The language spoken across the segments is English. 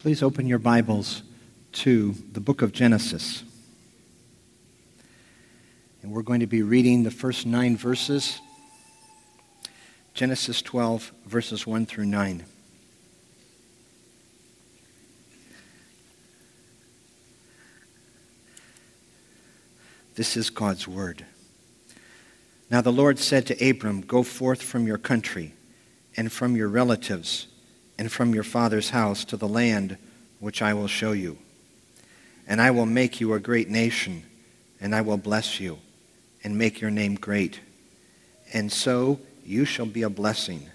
Please open your Bibles to the book of Genesis. And we're going to be reading the first nine verses Genesis 12, verses 1 through 9. This is God's word. Now the Lord said to Abram, Go forth from your country and from your relatives and from your father's house to the land which I will show you. And I will make you a great nation, and I will bless you, and make your name great. And so you shall be a blessing.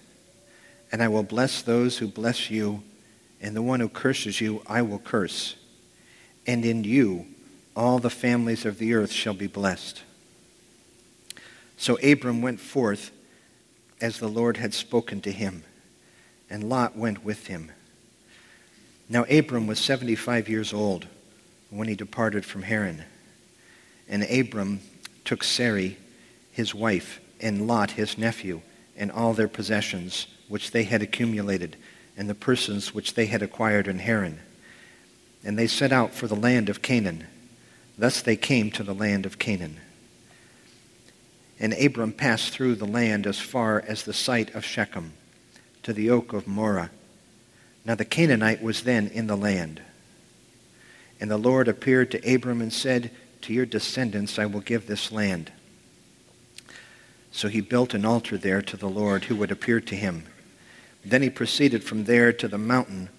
And I will bless those who bless you, and the one who curses you I will curse. And in you all the families of the earth shall be blessed. So Abram went forth as the Lord had spoken to him, and Lot went with him. Now Abram was 75 years old when he departed from Haran. And Abram took Sarai, his wife, and Lot, his nephew, and all their possessions which they had accumulated, and the persons which they had acquired in Haran. And they set out for the land of Canaan. Thus they came to the land of Canaan. And Abram passed through the land as far as the site of Shechem, to the oak of Moreh. Now the Canaanite was then in the land. And the Lord appeared to Abram and said, To your descendants I will give this land. So he built an altar there to the Lord who would appear to him. Then he proceeded from there to the mountain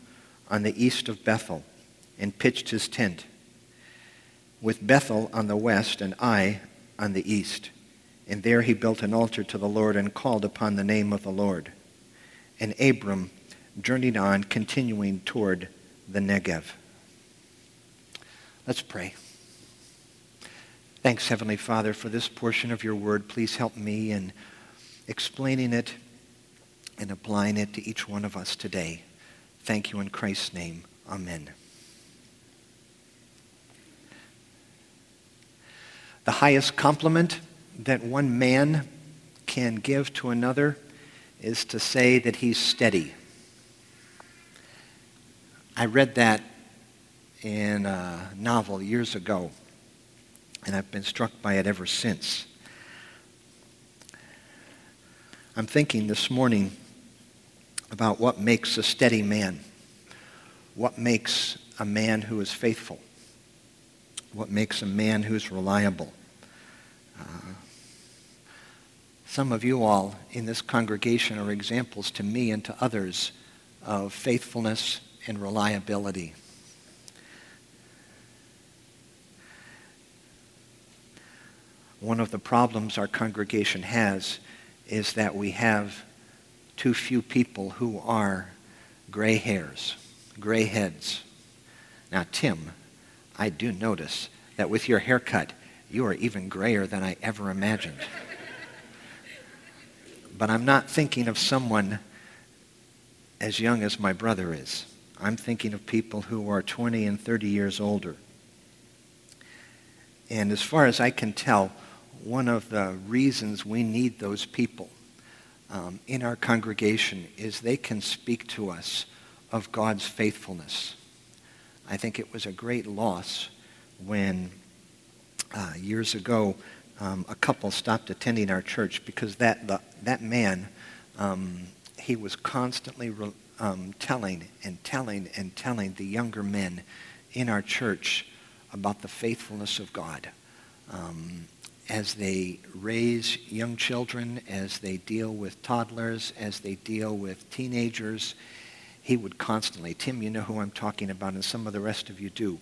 on the east of Bethel and pitched his tent, with Bethel on the west and Ai on the east. And there he built an altar to the Lord and called upon the name of the Lord. And Abram journeyed on, continuing toward the Negev. Let's pray. Thanks, Heavenly Father, for this portion of your word. Please help me in explaining it and applying it to each one of us today. Thank you in Christ's name. Amen. The highest compliment that one man can give to another is to say that he's steady. I read that in a novel years ago, and I've been struck by it ever since. I'm thinking this morning about what makes a steady man, what makes a man who is faithful, what makes a man who's reliable. Uh, some of you all in this congregation are examples to me and to others of faithfulness and reliability. One of the problems our congregation has is that we have too few people who are gray hairs, gray heads. Now, Tim, I do notice that with your haircut, you are even grayer than I ever imagined. But I'm not thinking of someone as young as my brother is. I'm thinking of people who are 20 and 30 years older. And as far as I can tell, one of the reasons we need those people um, in our congregation is they can speak to us of God's faithfulness. I think it was a great loss when uh, years ago um, a couple stopped attending our church because that, the, that man, um, he was constantly re- um, telling and telling and telling the younger men in our church about the faithfulness of God. Um, as they raise young children, as they deal with toddlers, as they deal with teenagers, he would constantly, Tim, you know who I'm talking about, and some of the rest of you do.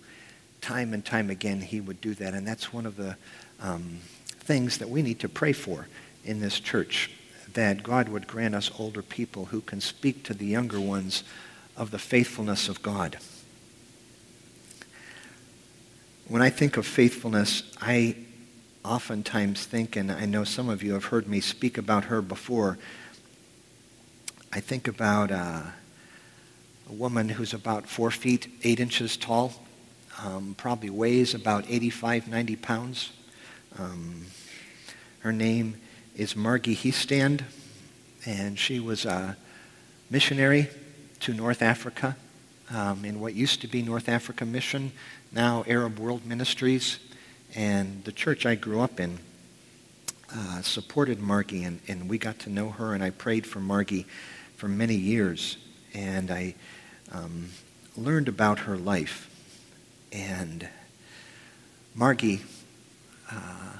Time and time again, he would do that. And that's one of the um, things that we need to pray for in this church that God would grant us older people who can speak to the younger ones of the faithfulness of God. When I think of faithfulness, I oftentimes think, and I know some of you have heard me speak about her before, I think about uh, a woman who's about four feet, eight inches tall, um, probably weighs about 85, 90 pounds. Um, her name is Margie Heestand, and she was a missionary to North Africa um, in what used to be North Africa Mission, now Arab World Ministries. And the church I grew up in uh, supported Margie, and, and we got to know her, and I prayed for Margie for many years. And I um, learned about her life. And Margie uh,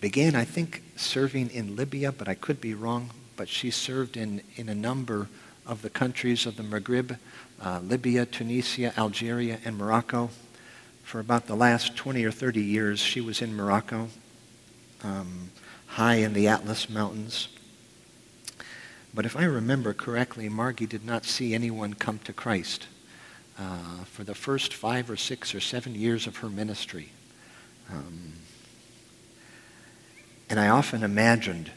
began, I think, serving in Libya, but I could be wrong. But she served in, in a number of the countries of the Maghreb, uh, Libya, Tunisia, Algeria, and Morocco. For about the last 20 or 30 years, she was in Morocco, um, high in the Atlas Mountains. But if I remember correctly, Margie did not see anyone come to Christ uh, for the first five or six or seven years of her ministry. Um, and I often imagined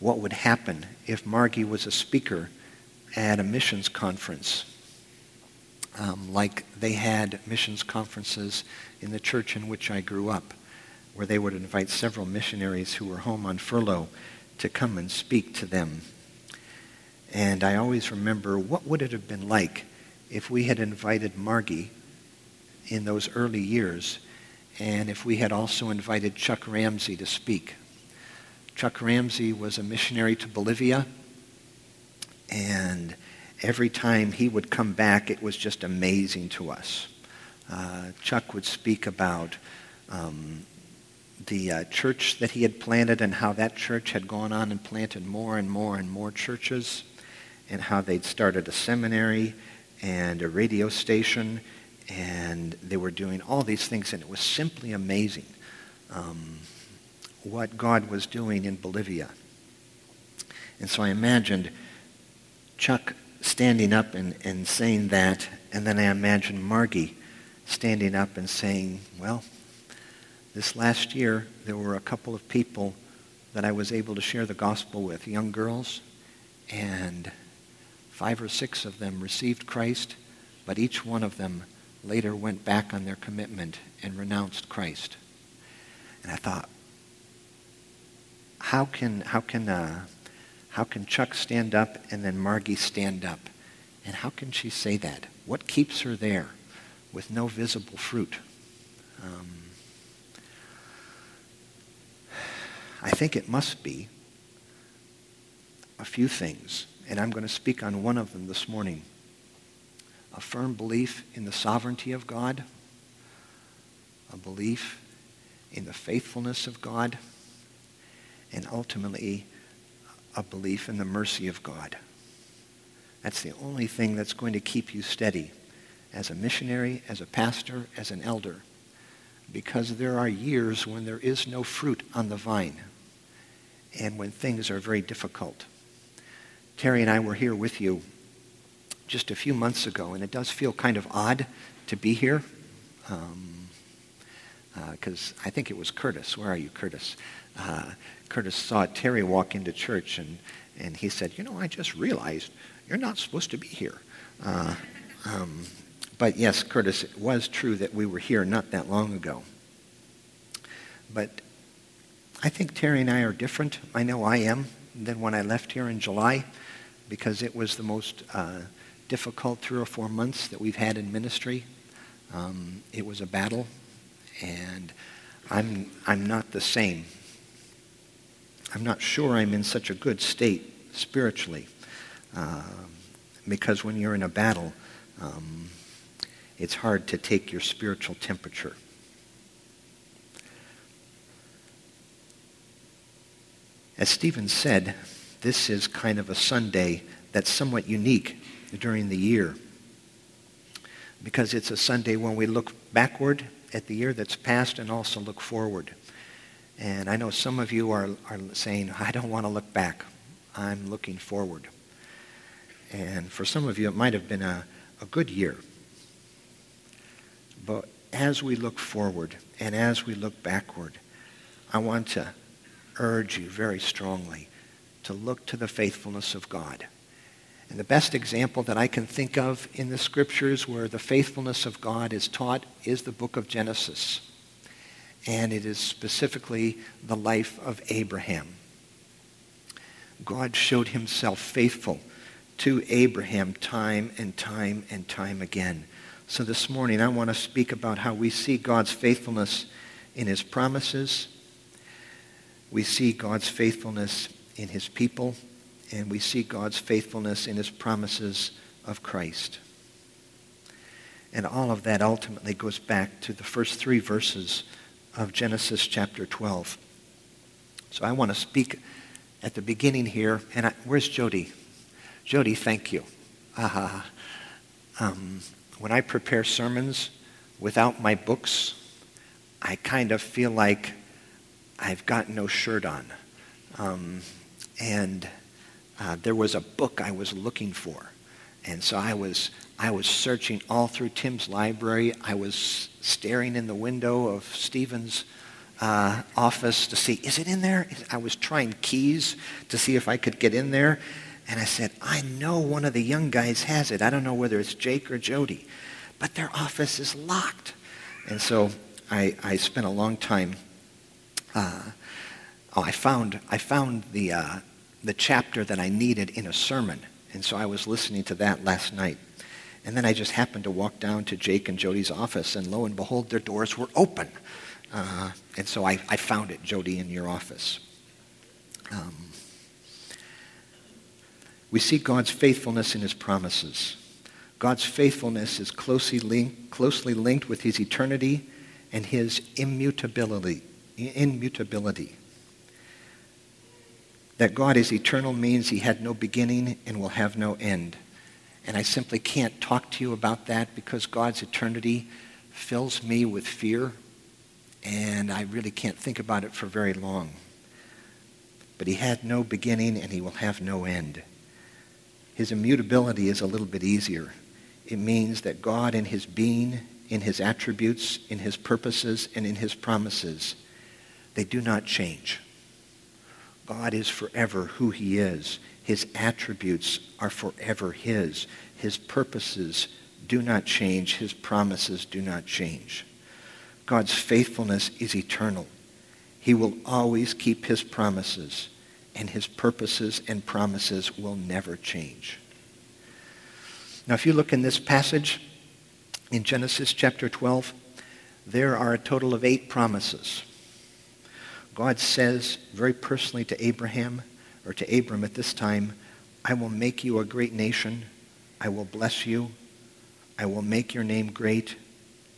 what would happen if Margie was a speaker at a missions conference, um, like they had missions conferences in the church in which I grew up, where they would invite several missionaries who were home on furlough to come and speak to them. And I always remember what would it have been like if we had invited Margie in those early years and if we had also invited Chuck Ramsey to speak. Chuck Ramsey was a missionary to Bolivia, and every time he would come back, it was just amazing to us. Uh, Chuck would speak about um, the uh, church that he had planted and how that church had gone on and planted more and more and more churches, and how they'd started a seminary and a radio station, and they were doing all these things, and it was simply amazing um, what God was doing in Bolivia. And so I imagined Chuck standing up and, and saying that, and then I imagined Margie standing up and saying, well, this last year there were a couple of people that I was able to share the gospel with, young girls, and Five or six of them received Christ, but each one of them later went back on their commitment and renounced Christ. And I thought, how can, how can, uh, how can Chuck stand up and then Margie stand up? And how can she say that? What keeps her there with no visible fruit? Um, I think it must be a few things and I'm going to speak on one of them this morning. A firm belief in the sovereignty of God, a belief in the faithfulness of God, and ultimately a belief in the mercy of God. That's the only thing that's going to keep you steady as a missionary, as a pastor, as an elder, because there are years when there is no fruit on the vine and when things are very difficult. Terry and I were here with you just a few months ago, and it does feel kind of odd to be here. Because um, uh, I think it was Curtis. Where are you, Curtis? Uh, Curtis saw Terry walk into church, and, and he said, You know, I just realized you're not supposed to be here. Uh, um, but yes, Curtis, it was true that we were here not that long ago. But I think Terry and I are different. I know I am than when I left here in July because it was the most uh, difficult three or four months that we've had in ministry. Um, it was a battle, and I'm, I'm not the same. I'm not sure I'm in such a good state spiritually uh, because when you're in a battle, um, it's hard to take your spiritual temperature. As Stephen said, this is kind of a Sunday that's somewhat unique during the year because it's a Sunday when we look backward at the year that's passed and also look forward. And I know some of you are, are saying, I don't want to look back. I'm looking forward. And for some of you, it might have been a, a good year. But as we look forward and as we look backward, I want to urge you very strongly to look to the faithfulness of God. And the best example that I can think of in the scriptures where the faithfulness of God is taught is the book of Genesis. And it is specifically the life of Abraham. God showed himself faithful to Abraham time and time and time again. So this morning I want to speak about how we see God's faithfulness in his promises. We see God's faithfulness in his people, and we see God's faithfulness in his promises of Christ. And all of that ultimately goes back to the first three verses of Genesis chapter 12. So I want to speak at the beginning here. And I, where's Jody? Jody, thank you. Uh, um, when I prepare sermons without my books, I kind of feel like I've got no shirt on. Um, and uh, there was a book I was looking for. And so I was, I was searching all through Tim's library. I was staring in the window of Stephen's uh, office to see, is it in there? I was trying keys to see if I could get in there. And I said, I know one of the young guys has it. I don't know whether it's Jake or Jody. But their office is locked. And so I, I spent a long time. Uh, oh, I found, I found the, uh, the chapter that I needed in a sermon. And so I was listening to that last night. And then I just happened to walk down to Jake and Jody's office, and lo and behold, their doors were open. Uh, and so I, I, found it, Jody, in your office. Um, we see God's faithfulness in his promises. God's faithfulness is closely linked, closely linked with his eternity and his immutability. Immutability. That God is eternal means he had no beginning and will have no end. And I simply can't talk to you about that because God's eternity fills me with fear, and I really can't think about it for very long. But he had no beginning and he will have no end. His immutability is a little bit easier. It means that God in his being, in his attributes, in his purposes, and in his promises, they do not change. God is forever who he is. His attributes are forever his. His purposes do not change. His promises do not change. God's faithfulness is eternal. He will always keep his promises, and his purposes and promises will never change. Now, if you look in this passage in Genesis chapter 12, there are a total of eight promises. God says very personally to Abraham, or to Abram at this time, I will make you a great nation. I will bless you. I will make your name great.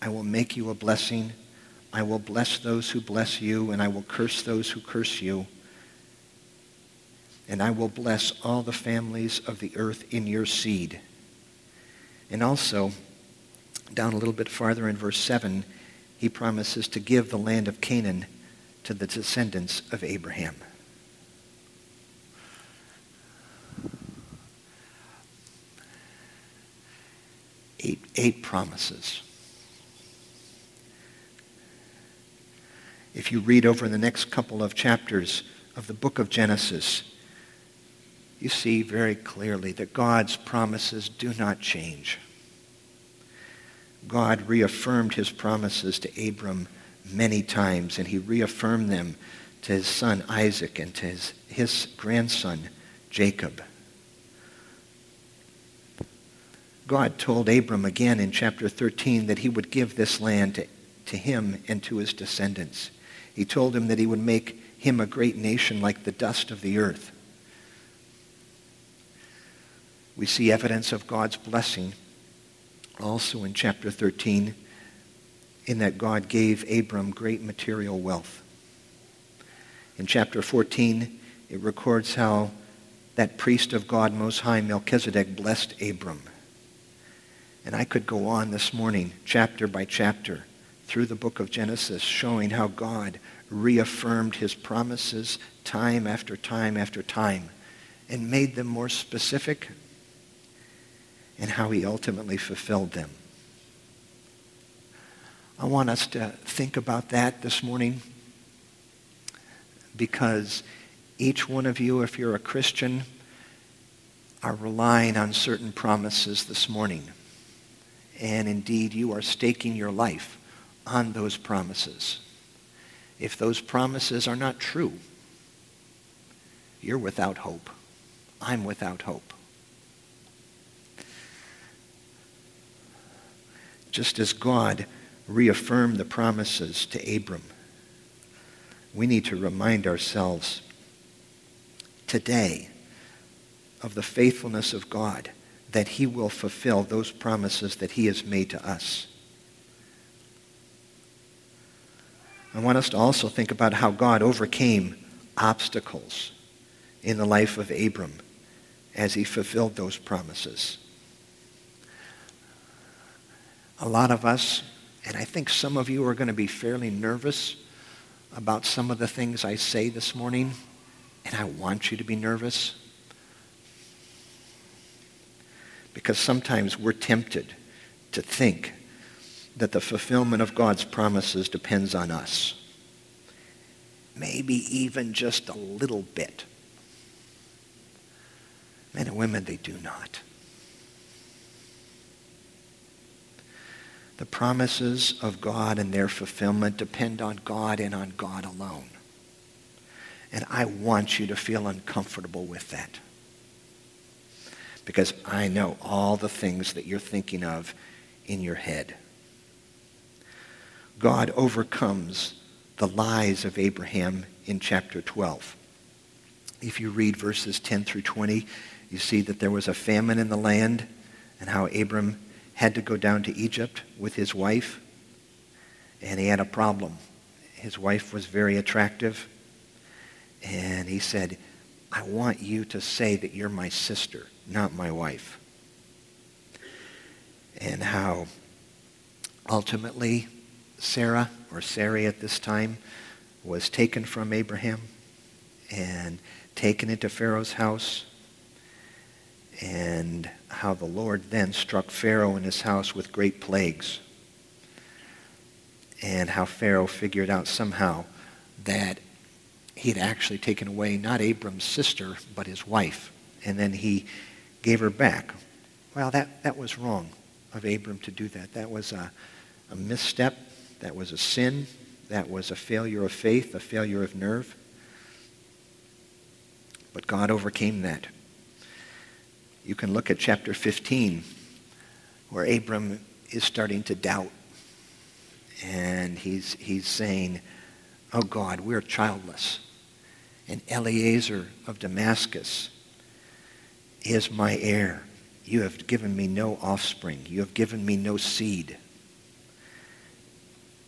I will make you a blessing. I will bless those who bless you, and I will curse those who curse you. And I will bless all the families of the earth in your seed. And also, down a little bit farther in verse 7, he promises to give the land of Canaan to the descendants of Abraham. Eight, eight promises. If you read over the next couple of chapters of the book of Genesis, you see very clearly that God's promises do not change. God reaffirmed his promises to Abram many times, and he reaffirmed them to his son Isaac and to his, his grandson Jacob. God told Abram again in chapter 13 that he would give this land to, to him and to his descendants. He told him that he would make him a great nation like the dust of the earth. We see evidence of God's blessing also in chapter 13 in that God gave Abram great material wealth. In chapter 14, it records how that priest of God Most High, Melchizedek, blessed Abram. And I could go on this morning, chapter by chapter, through the book of Genesis, showing how God reaffirmed his promises time after time after time and made them more specific and how he ultimately fulfilled them. I want us to think about that this morning because each one of you, if you're a Christian, are relying on certain promises this morning. And indeed, you are staking your life on those promises. If those promises are not true, you're without hope. I'm without hope. Just as God reaffirmed the promises to Abram, we need to remind ourselves today of the faithfulness of God, that he will fulfill those promises that he has made to us. I want us to also think about how God overcame obstacles in the life of Abram as he fulfilled those promises. A lot of us, and I think some of you are going to be fairly nervous about some of the things I say this morning, and I want you to be nervous. Because sometimes we're tempted to think that the fulfillment of God's promises depends on us. Maybe even just a little bit. Men and women, they do not. The promises of God and their fulfillment depend on God and on God alone. And I want you to feel uncomfortable with that. Because I know all the things that you're thinking of in your head. God overcomes the lies of Abraham in chapter 12. If you read verses 10 through 20, you see that there was a famine in the land and how Abram had to go down to Egypt with his wife. And he had a problem. His wife was very attractive. And he said, I want you to say that you're my sister, not my wife. And how ultimately Sarah, or Sarai at this time, was taken from Abraham and taken into Pharaoh's house and how the Lord then struck Pharaoh and his house with great plagues, and how Pharaoh figured out somehow that he had actually taken away not Abram's sister, but his wife, and then he gave her back. Well, that, that was wrong of Abram to do that. That was a, a misstep. That was a sin. That was a failure of faith, a failure of nerve. But God overcame that. You can look at chapter 15 where Abram is starting to doubt. And he's, he's saying, Oh God, we're childless. And Eliezer of Damascus is my heir. You have given me no offspring. You have given me no seed.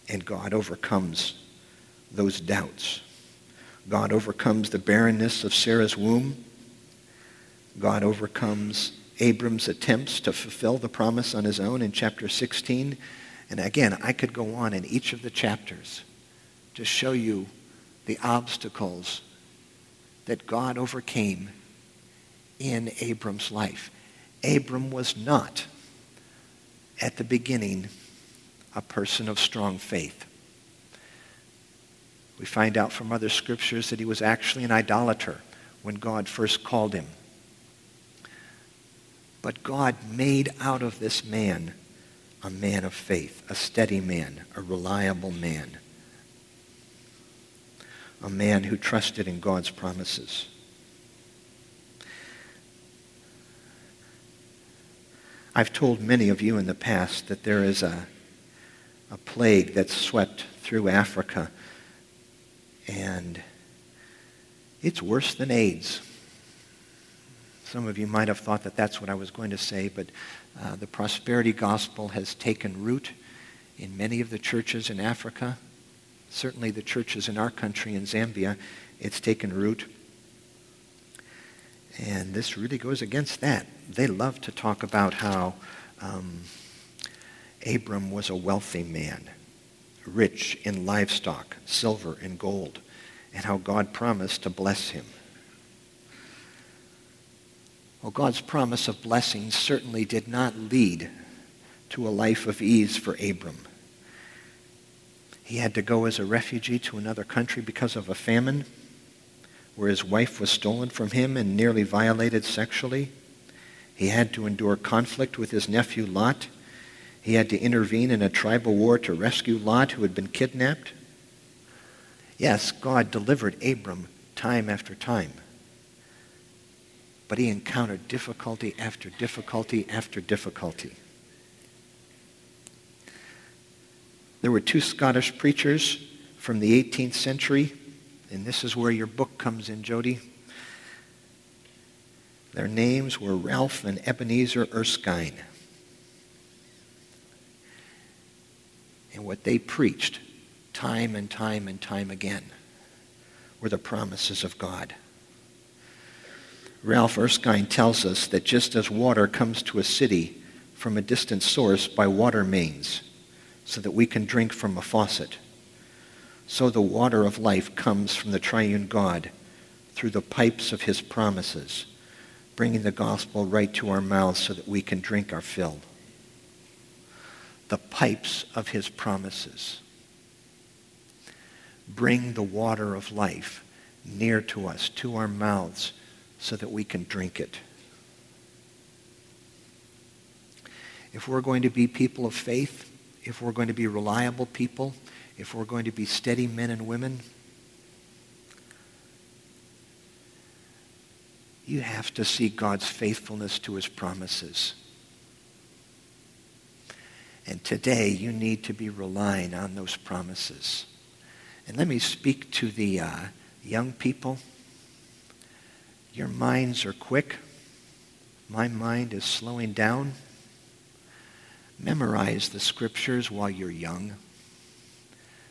And God overcomes those doubts. God overcomes the barrenness of Sarah's womb. God overcomes Abram's attempts to fulfill the promise on his own in chapter 16. And again, I could go on in each of the chapters to show you the obstacles that God overcame in Abram's life. Abram was not, at the beginning, a person of strong faith. We find out from other scriptures that he was actually an idolater when God first called him. But God made out of this man a man of faith, a steady man, a reliable man, a man who trusted in God's promises. I've told many of you in the past that there is a, a plague that's swept through Africa, and it's worse than AIDS. Some of you might have thought that that's what I was going to say, but uh, the prosperity gospel has taken root in many of the churches in Africa. Certainly the churches in our country, in Zambia, it's taken root. And this really goes against that. They love to talk about how um, Abram was a wealthy man, rich in livestock, silver, and gold, and how God promised to bless him. Well, God's promise of blessings certainly did not lead to a life of ease for Abram. He had to go as a refugee to another country because of a famine, where his wife was stolen from him and nearly violated sexually. He had to endure conflict with his nephew Lot. He had to intervene in a tribal war to rescue Lot, who had been kidnapped. Yes, God delivered Abram time after time. But he encountered difficulty after difficulty after difficulty. There were two Scottish preachers from the 18th century, and this is where your book comes in, Jody. Their names were Ralph and Ebenezer Erskine. And what they preached time and time and time again were the promises of God. Ralph Erskine tells us that just as water comes to a city from a distant source by water mains, so that we can drink from a faucet, so the water of life comes from the triune God through the pipes of his promises, bringing the gospel right to our mouths so that we can drink our fill. The pipes of his promises bring the water of life near to us, to our mouths, so that we can drink it. If we're going to be people of faith, if we're going to be reliable people, if we're going to be steady men and women, you have to see God's faithfulness to his promises. And today, you need to be relying on those promises. And let me speak to the uh, young people. Your minds are quick. My mind is slowing down. Memorize the scriptures while you're young.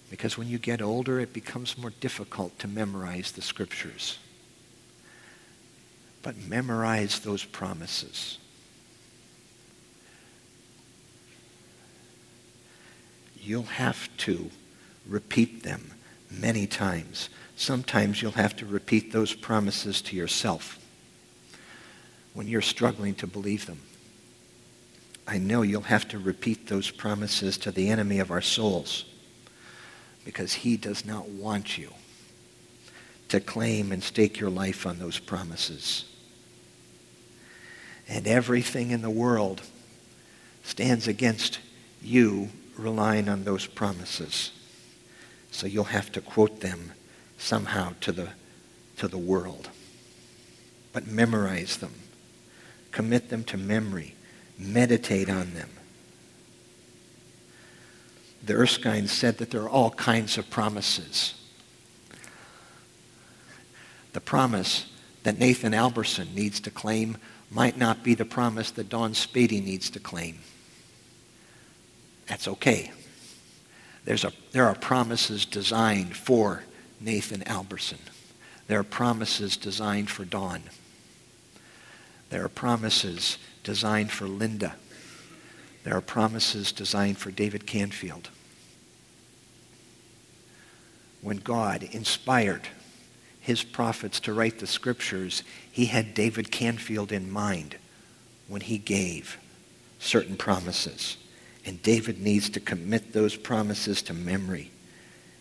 Because when you get older, it becomes more difficult to memorize the scriptures. But memorize those promises. You'll have to repeat them many times. Sometimes you'll have to repeat those promises to yourself when you're struggling to believe them. I know you'll have to repeat those promises to the enemy of our souls because he does not want you to claim and stake your life on those promises. And everything in the world stands against you relying on those promises. So you'll have to quote them somehow to the, to the world. But memorize them. Commit them to memory. Meditate on them. The Erskines said that there are all kinds of promises. The promise that Nathan Alberson needs to claim might not be the promise that Don Spady needs to claim. That's okay. A, there are promises designed for Nathan Alberson. There are promises designed for Don. There are promises designed for Linda. There are promises designed for David Canfield. When God inspired his prophets to write the scriptures, he had David Canfield in mind when he gave certain promises. And David needs to commit those promises to memory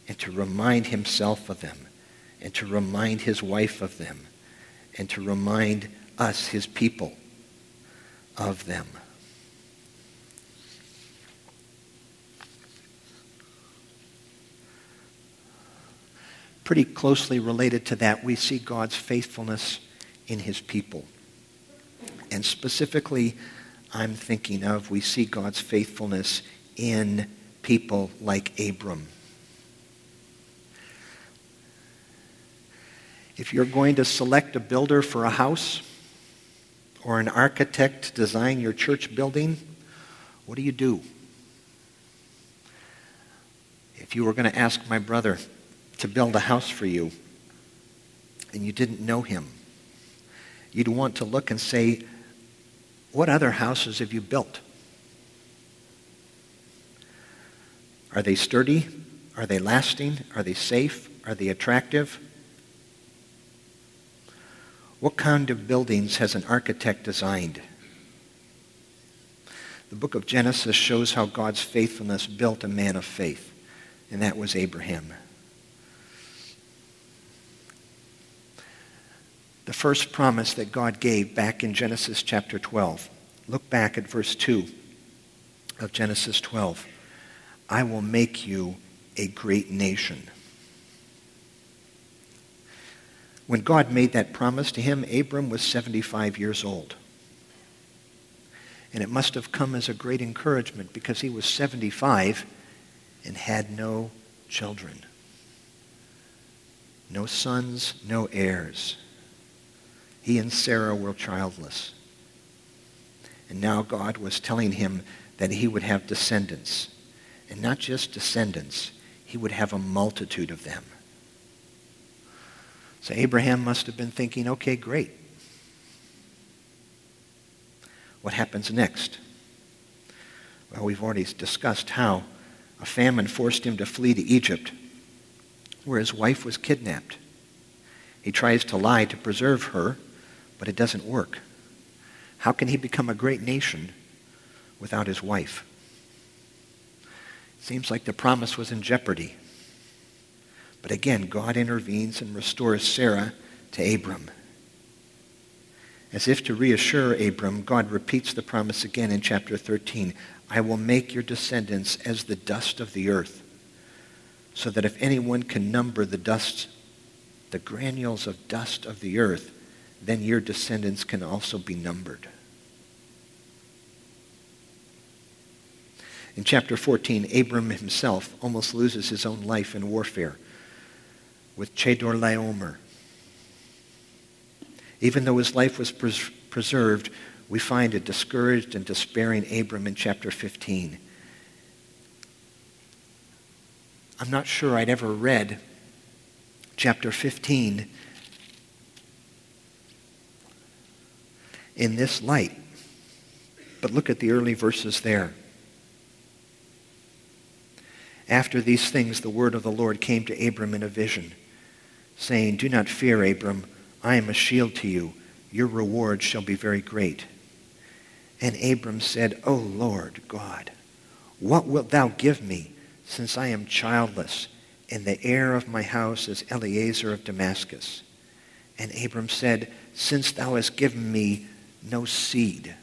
and to remind himself of them and to remind his wife of them and to remind us, his people, of them. Pretty closely related to that, we see God's faithfulness in his people. And specifically, I'm thinking of, we see God's faithfulness in people like Abram. If you're going to select a builder for a house or an architect to design your church building, what do you do? If you were going to ask my brother to build a house for you and you didn't know him, you'd want to look and say, what other houses have you built? Are they sturdy? Are they lasting? Are they safe? Are they attractive? What kind of buildings has an architect designed? The book of Genesis shows how God's faithfulness built a man of faith, and that was Abraham. the first promise that God gave back in Genesis chapter 12. Look back at verse 2 of Genesis 12. I will make you a great nation. When God made that promise to him, Abram was 75 years old. And it must have come as a great encouragement because he was 75 and had no children. No sons, no heirs. He and Sarah were childless. And now God was telling him that he would have descendants. And not just descendants, he would have a multitude of them. So Abraham must have been thinking, okay, great. What happens next? Well, we've already discussed how a famine forced him to flee to Egypt, where his wife was kidnapped. He tries to lie to preserve her, but it doesn't work. How can he become a great nation without his wife? Seems like the promise was in jeopardy. But again, God intervenes and restores Sarah to Abram. As if to reassure Abram, God repeats the promise again in chapter 13. I will make your descendants as the dust of the earth, so that if anyone can number the dust, the granules of dust of the earth, then your descendants can also be numbered. In chapter 14, Abram himself almost loses his own life in warfare with Chedorlaomer. Even though his life was pres- preserved, we find a discouraged and despairing Abram in chapter 15. I'm not sure I'd ever read chapter 15 in this light. But look at the early verses there. After these things, the word of the Lord came to Abram in a vision, saying, Do not fear, Abram. I am a shield to you. Your reward shall be very great. And Abram said, O Lord God, what wilt thou give me, since I am childless, and the heir of my house is Eliezer of Damascus? And Abram said, Since thou hast given me no seed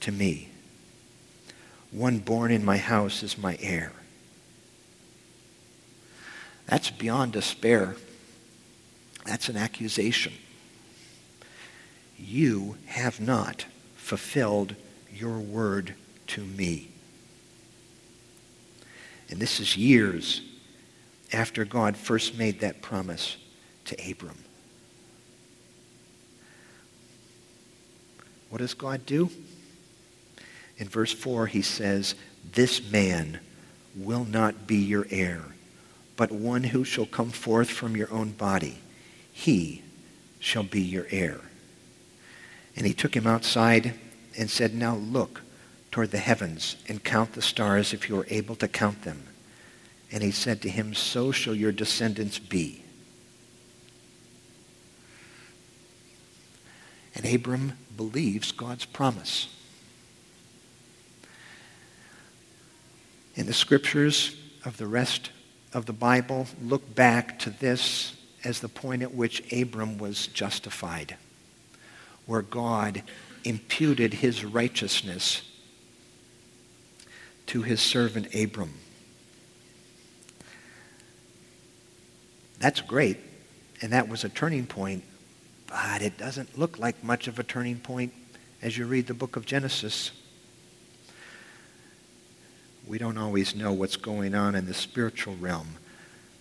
to me, one born in my house is my heir. That's beyond despair. That's an accusation. You have not fulfilled your word to me. And this is years after God first made that promise to Abram. What does God do? In verse 4, he says, This man will not be your heir, but one who shall come forth from your own body. He shall be your heir. And he took him outside and said, Now look toward the heavens and count the stars if you are able to count them. And he said to him, So shall your descendants be. And Abram believes God's promise. In the scriptures of the rest of the Bible, look back to this as the point at which Abram was justified where God imputed his righteousness to his servant Abram. That's great, and that was a turning point, but it doesn't look like much of a turning point as you read the book of Genesis. We don't always know what's going on in the spiritual realm.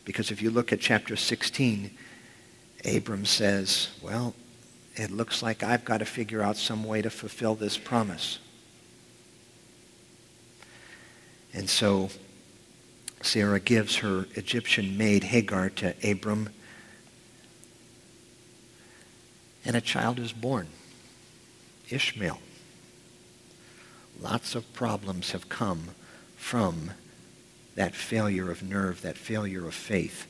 Because if you look at chapter 16, Abram says, Well, it looks like I've got to figure out some way to fulfill this promise. And so Sarah gives her Egyptian maid Hagar to Abram, and a child is born, Ishmael. Lots of problems have come from that failure of nerve, that failure of faith,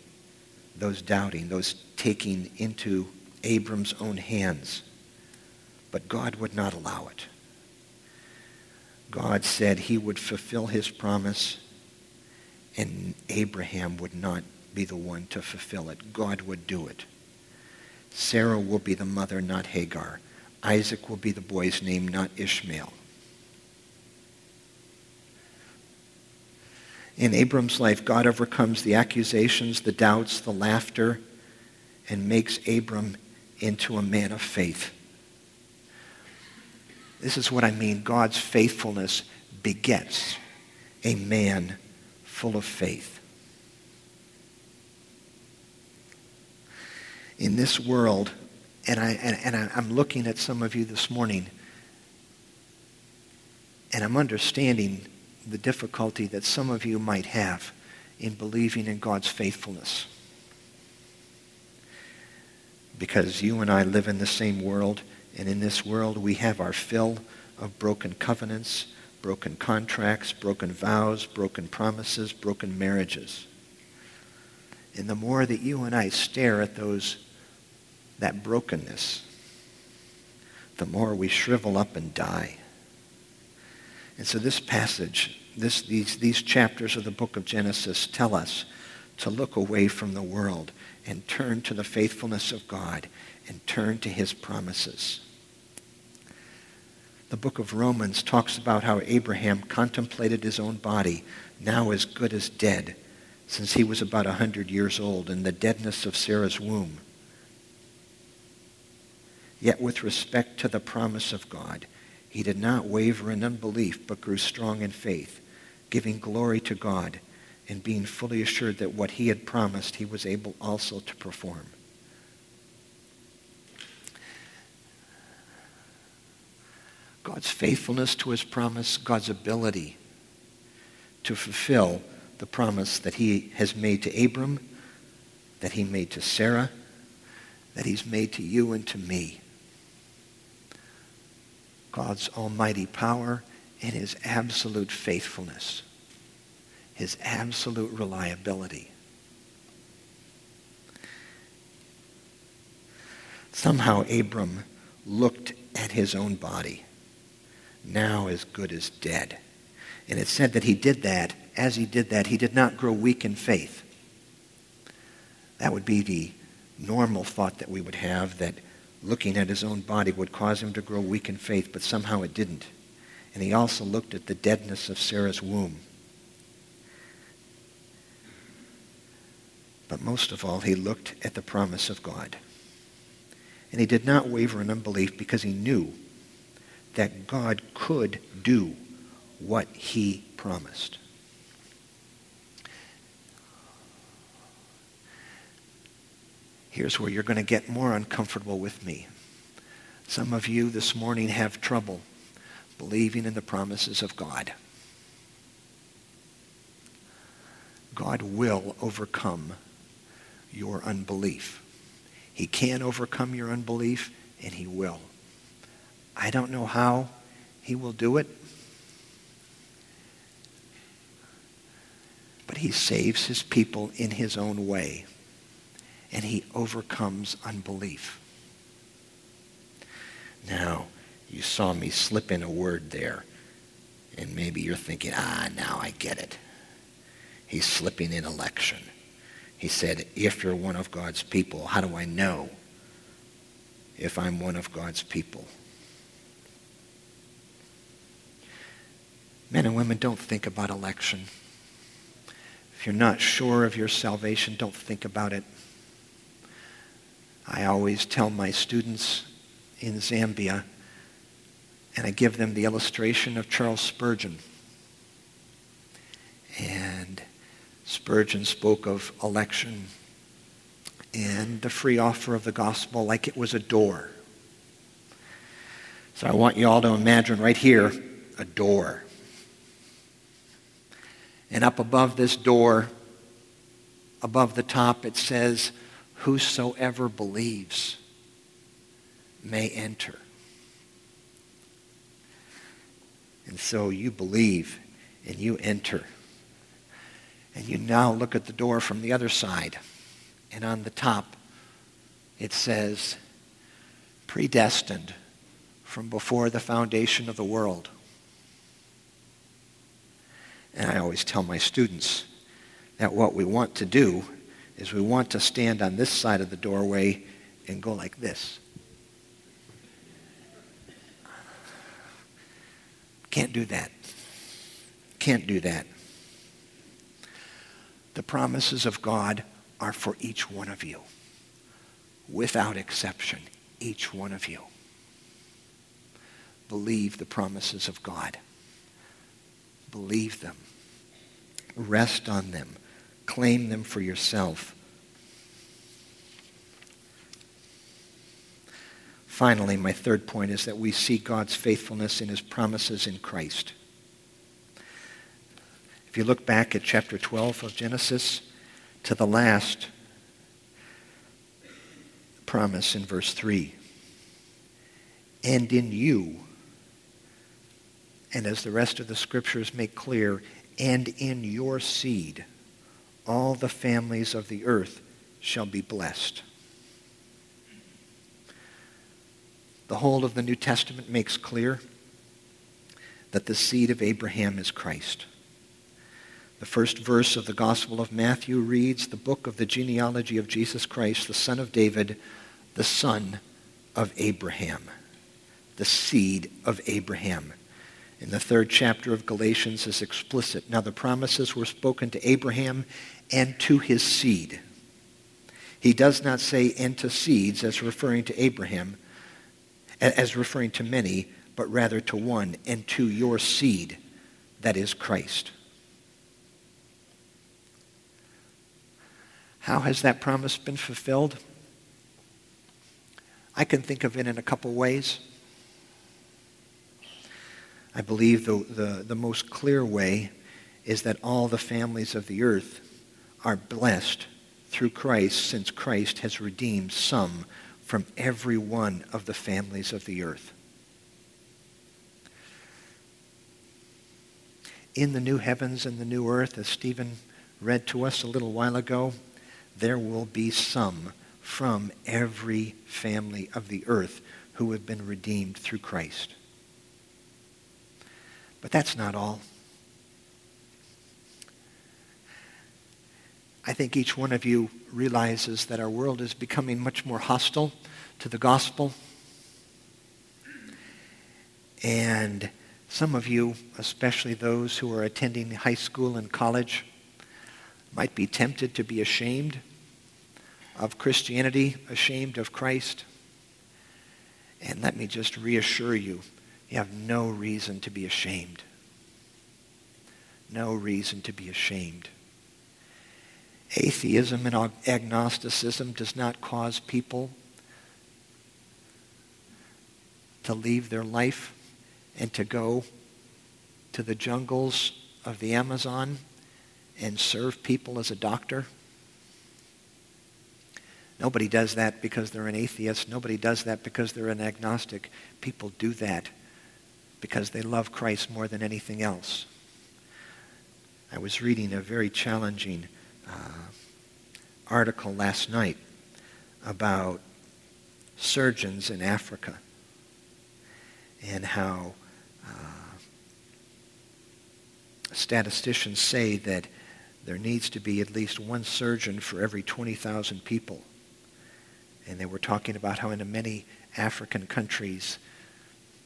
those doubting, those taking into Abram's own hands. But God would not allow it. God said he would fulfill his promise, and Abraham would not be the one to fulfill it. God would do it. Sarah will be the mother, not Hagar. Isaac will be the boy's name, not Ishmael. In Abram's life, God overcomes the accusations, the doubts, the laughter, and makes Abram into a man of faith. This is what I mean. God's faithfulness begets a man full of faith. In this world, and, I, and, and I'm looking at some of you this morning, and I'm understanding the difficulty that some of you might have in believing in God's faithfulness. Because you and I live in the same world, and in this world we have our fill of broken covenants, broken contracts, broken vows, broken promises, broken marriages. And the more that you and I stare at those, that brokenness, the more we shrivel up and die. And so this passage, this, these, these chapters of the book of Genesis tell us to look away from the world and turn to the faithfulness of God and turn to his promises. The book of Romans talks about how Abraham contemplated his own body, now as good as dead, since he was about a hundred years old, in the deadness of Sarah's womb. Yet with respect to the promise of God, he did not waver in unbelief, but grew strong in faith, giving glory to God and being fully assured that what he had promised he was able also to perform. God's faithfulness to his promise, God's ability to fulfill the promise that he has made to Abram, that he made to Sarah, that he's made to you and to me. God's almighty power and his absolute faithfulness, his absolute reliability. Somehow Abram looked at his own body now as good as dead. And it said that he did that. As he did that, he did not grow weak in faith. That would be the normal thought that we would have that looking at his own body would cause him to grow weak in faith, but somehow it didn't. And he also looked at the deadness of Sarah's womb. But most of all, he looked at the promise of God. And he did not waver in unbelief because he knew that God could do what he promised. Here's where you're going to get more uncomfortable with me. Some of you this morning have trouble believing in the promises of God. God will overcome your unbelief. He can overcome your unbelief, and he will. I don't know how he will do it. But he saves his people in his own way. And he overcomes unbelief. Now, you saw me slip in a word there. And maybe you're thinking, ah, now I get it. He's slipping in election. He said, if you're one of God's people, how do I know if I'm one of God's people? Men and women, don't think about election. If you're not sure of your salvation, don't think about it. I always tell my students in Zambia, and I give them the illustration of Charles Spurgeon. And Spurgeon spoke of election and the free offer of the gospel like it was a door. So I want you all to imagine right here a door. And up above this door, above the top, it says, Whosoever believes may enter. And so you believe and you enter. And you now look at the door from the other side. And on the top, it says, predestined from before the foundation of the world. And I always tell my students that what we want to do is we want to stand on this side of the doorway and go like this. Can't do that. Can't do that. The promises of God are for each one of you. Without exception, each one of you. Believe the promises of God. Believe them. Rest on them. Claim them for yourself. Finally, my third point is that we see God's faithfulness in his promises in Christ. If you look back at chapter 12 of Genesis, to the last promise in verse 3, and in you, and as the rest of the scriptures make clear, and in your seed, all the families of the earth shall be blessed. The whole of the New Testament makes clear that the seed of Abraham is Christ. The first verse of the Gospel of Matthew reads, the book of the genealogy of Jesus Christ, the son of David, the son of Abraham, the seed of Abraham. In the third chapter of Galatians is explicit. Now the promises were spoken to Abraham and to his seed. He does not say and to seeds as referring to Abraham, as referring to many, but rather to one, and to your seed, that is Christ. How has that promise been fulfilled? I can think of it in a couple ways. I believe the, the, the most clear way is that all the families of the earth are blessed through Christ since Christ has redeemed some from every one of the families of the earth. In the new heavens and the new earth, as Stephen read to us a little while ago, there will be some from every family of the earth who have been redeemed through Christ. But that's not all. I think each one of you realizes that our world is becoming much more hostile to the gospel. And some of you, especially those who are attending high school and college, might be tempted to be ashamed of Christianity, ashamed of Christ. And let me just reassure you, you have no reason to be ashamed. No reason to be ashamed. Atheism and agnosticism does not cause people to leave their life and to go to the jungles of the Amazon and serve people as a doctor. Nobody does that because they're an atheist. Nobody does that because they're an agnostic. People do that because they love Christ more than anything else. I was reading a very challenging uh, article last night about surgeons in Africa and how uh, statisticians say that there needs to be at least one surgeon for every 20,000 people. And they were talking about how in many African countries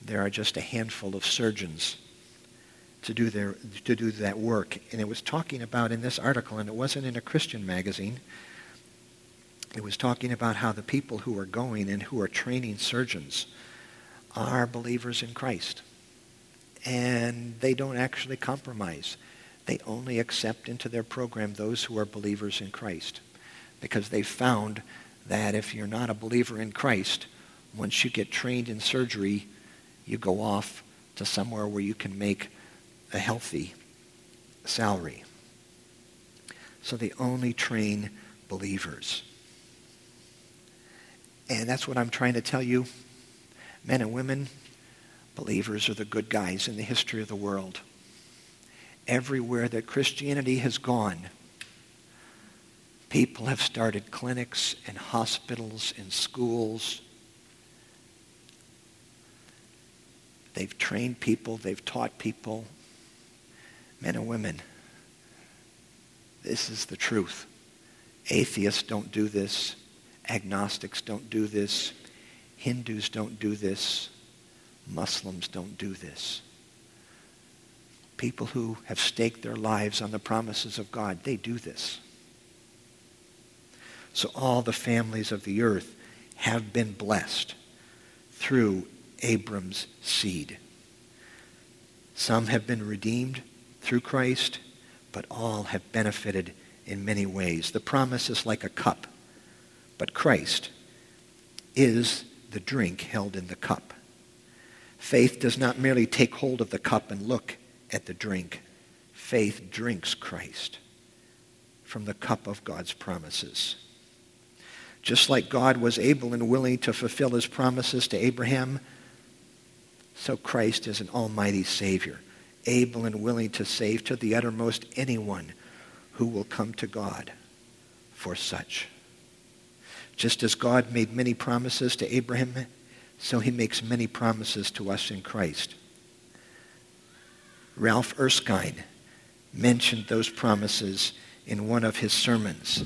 there are just a handful of surgeons to do, their, to do that work. And it was talking about in this article, and it wasn't in a Christian magazine, it was talking about how the people who are going and who are training surgeons are believers in Christ. And they don't actually compromise. They only accept into their program those who are believers in Christ. Because they found that if you're not a believer in Christ, once you get trained in surgery, you go off to somewhere where you can make a healthy salary. So they only train believers. And that's what I'm trying to tell you. Men and women, believers are the good guys in the history of the world. Everywhere that Christianity has gone, people have started clinics and hospitals and schools. They've trained people, they've taught people, men and women, this is the truth. Atheists don't do this. Agnostics don't do this. Hindus don't do this. Muslims don't do this. People who have staked their lives on the promises of God, they do this. So all the families of the earth have been blessed through Abram's seed. Some have been redeemed through Christ, but all have benefited in many ways. The promise is like a cup, but Christ is the drink held in the cup. Faith does not merely take hold of the cup and look at the drink. Faith drinks Christ from the cup of God's promises. Just like God was able and willing to fulfill his promises to Abraham, so Christ is an almighty Savior, able and willing to save to the uttermost anyone who will come to God for such. Just as God made many promises to Abraham, so he makes many promises to us in Christ. Ralph Erskine mentioned those promises in one of his sermons.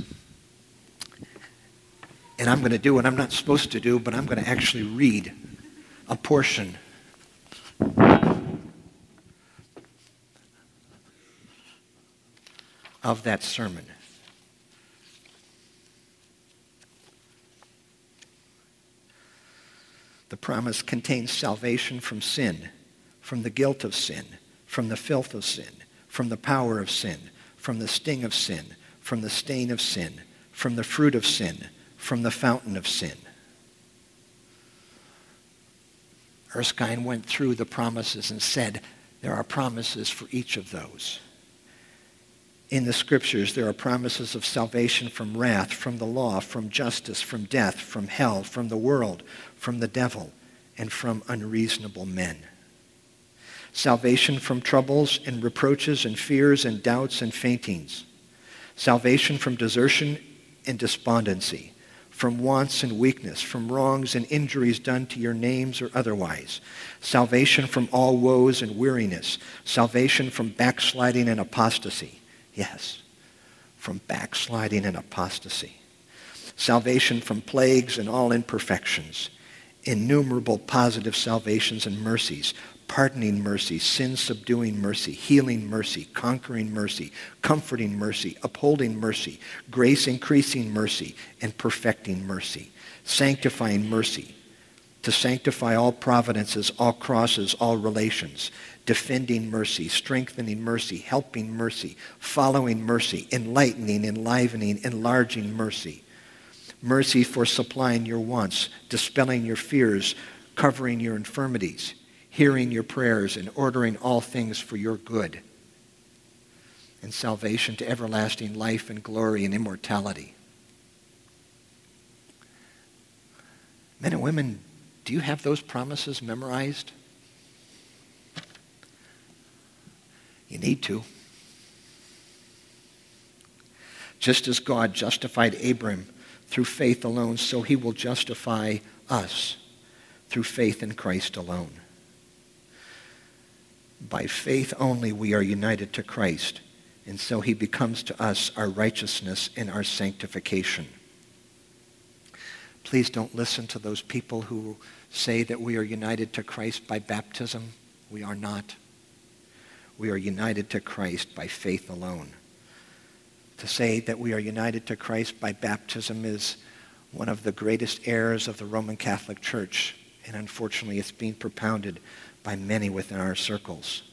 And I'm going to do what I'm not supposed to do, but I'm going to actually read a portion of that sermon. The promise contains salvation from sin, from the guilt of sin, from the filth of sin, from the power of sin, from the sting of sin, from the stain of sin, from the fruit of sin, from the fountain of sin. Erskine went through the promises and said there are promises for each of those. In the scriptures, there are promises of salvation from wrath, from the law, from justice, from death, from hell, from the world, from the devil, and from unreasonable men. Salvation from troubles and reproaches and fears and doubts and faintings. Salvation from desertion and despondency from wants and weakness, from wrongs and injuries done to your names or otherwise, salvation from all woes and weariness, salvation from backsliding and apostasy. Yes, from backsliding and apostasy. Salvation from plagues and all imperfections, innumerable positive salvations and mercies, pardoning mercy, sin subduing mercy, healing mercy, conquering mercy, comforting mercy, upholding mercy, grace increasing mercy, and perfecting mercy, sanctifying mercy, to sanctify all providences, all crosses, all relations, defending mercy, strengthening mercy, helping mercy, following mercy, enlightening, enlivening, enlarging mercy. Mercy for supplying your wants, dispelling your fears, covering your infirmities hearing your prayers and ordering all things for your good, and salvation to everlasting life and glory and immortality. Men and women, do you have those promises memorized? You need to. Just as God justified Abram through faith alone, so he will justify us through faith in Christ alone. By faith only we are united to Christ, and so he becomes to us our righteousness and our sanctification. Please don't listen to those people who say that we are united to Christ by baptism. We are not. We are united to Christ by faith alone. To say that we are united to Christ by baptism is one of the greatest errors of the Roman Catholic Church, and unfortunately it's being propounded by many within our circles.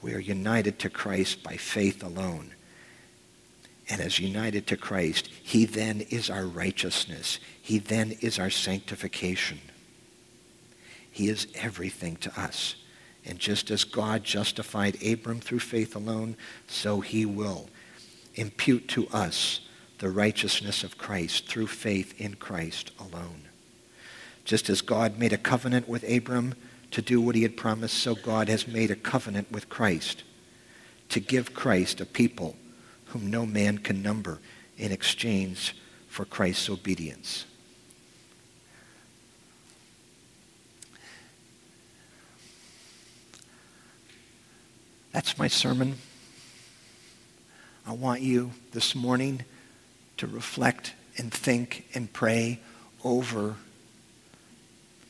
We are united to Christ by faith alone. And as united to Christ, he then is our righteousness. He then is our sanctification. He is everything to us. And just as God justified Abram through faith alone, so he will impute to us the righteousness of Christ through faith in Christ alone. Just as God made a covenant with Abram to do what he had promised, so God has made a covenant with Christ to give Christ a people whom no man can number in exchange for Christ's obedience. That's my sermon. I want you this morning to reflect and think and pray over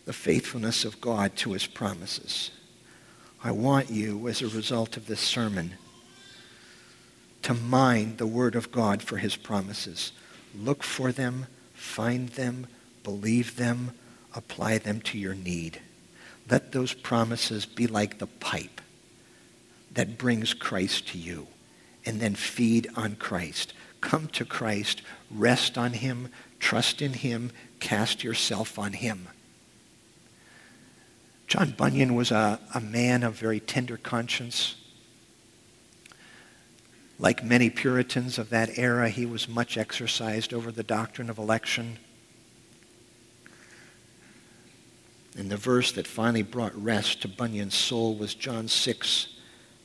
the faithfulness of God to his promises. I want you, as a result of this sermon, to mind the word of God for his promises. Look for them, find them, believe them, apply them to your need. Let those promises be like the pipe that brings Christ to you and then feed on Christ. Come to Christ, rest on him, trust in him, cast yourself on him. John Bunyan was a, a man of very tender conscience. Like many Puritans of that era, he was much exercised over the doctrine of election. And the verse that finally brought rest to Bunyan's soul was John 6,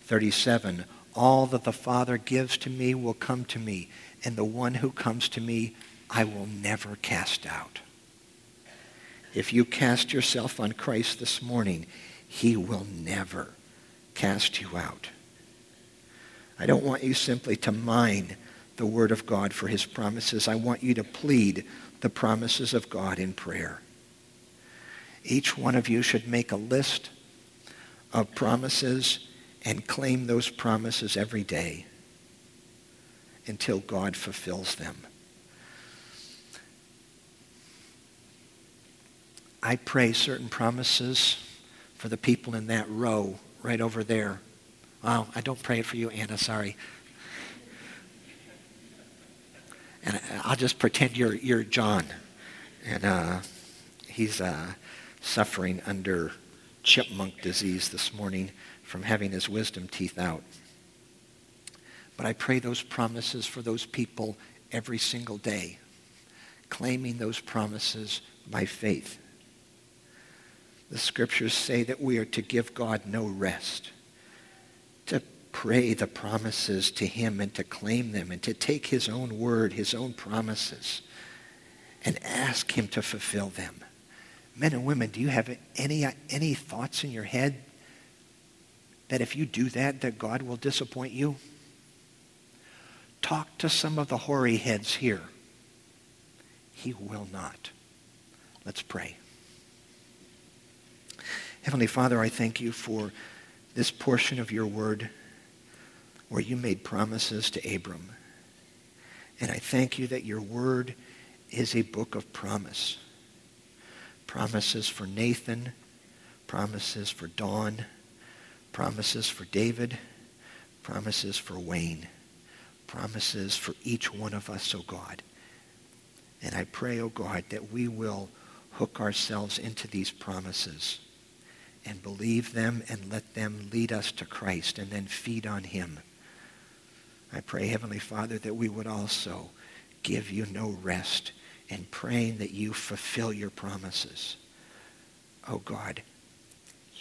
37. All that the Father gives to me will come to me, and the one who comes to me I will never cast out. If you cast yourself on Christ this morning, he will never cast you out. I don't want you simply to mine the word of God for his promises. I want you to plead the promises of God in prayer. Each one of you should make a list of promises and claim those promises every day until God fulfills them. I pray certain promises for the people in that row right over there. Well, I don't pray it for you, Anna, sorry. And I'll just pretend you're, you're John. And uh, he's uh, suffering under chipmunk disease this morning from having his wisdom teeth out. But I pray those promises for those people every single day, claiming those promises by faith. The scriptures say that we are to give God no rest, to pray the promises to him and to claim them and to take his own word, his own promises, and ask him to fulfill them. Men and women, do you have any, any thoughts in your head that if you do that, that God will disappoint you? Talk to some of the hoary heads here. He will not. Let's pray. Heavenly Father, I thank you for this portion of your word where you made promises to Abram. And I thank you that your word is a book of promise. Promises for Nathan, promises for Don, promises for David, promises for Wayne, promises for each one of us, O oh God. And I pray, O oh God, that we will hook ourselves into these promises and believe them and let them lead us to Christ and then feed on him. I pray, Heavenly Father, that we would also give you no rest in praying that you fulfill your promises. Oh God,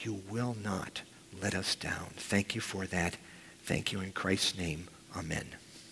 you will not let us down. Thank you for that. Thank you in Christ's name. Amen.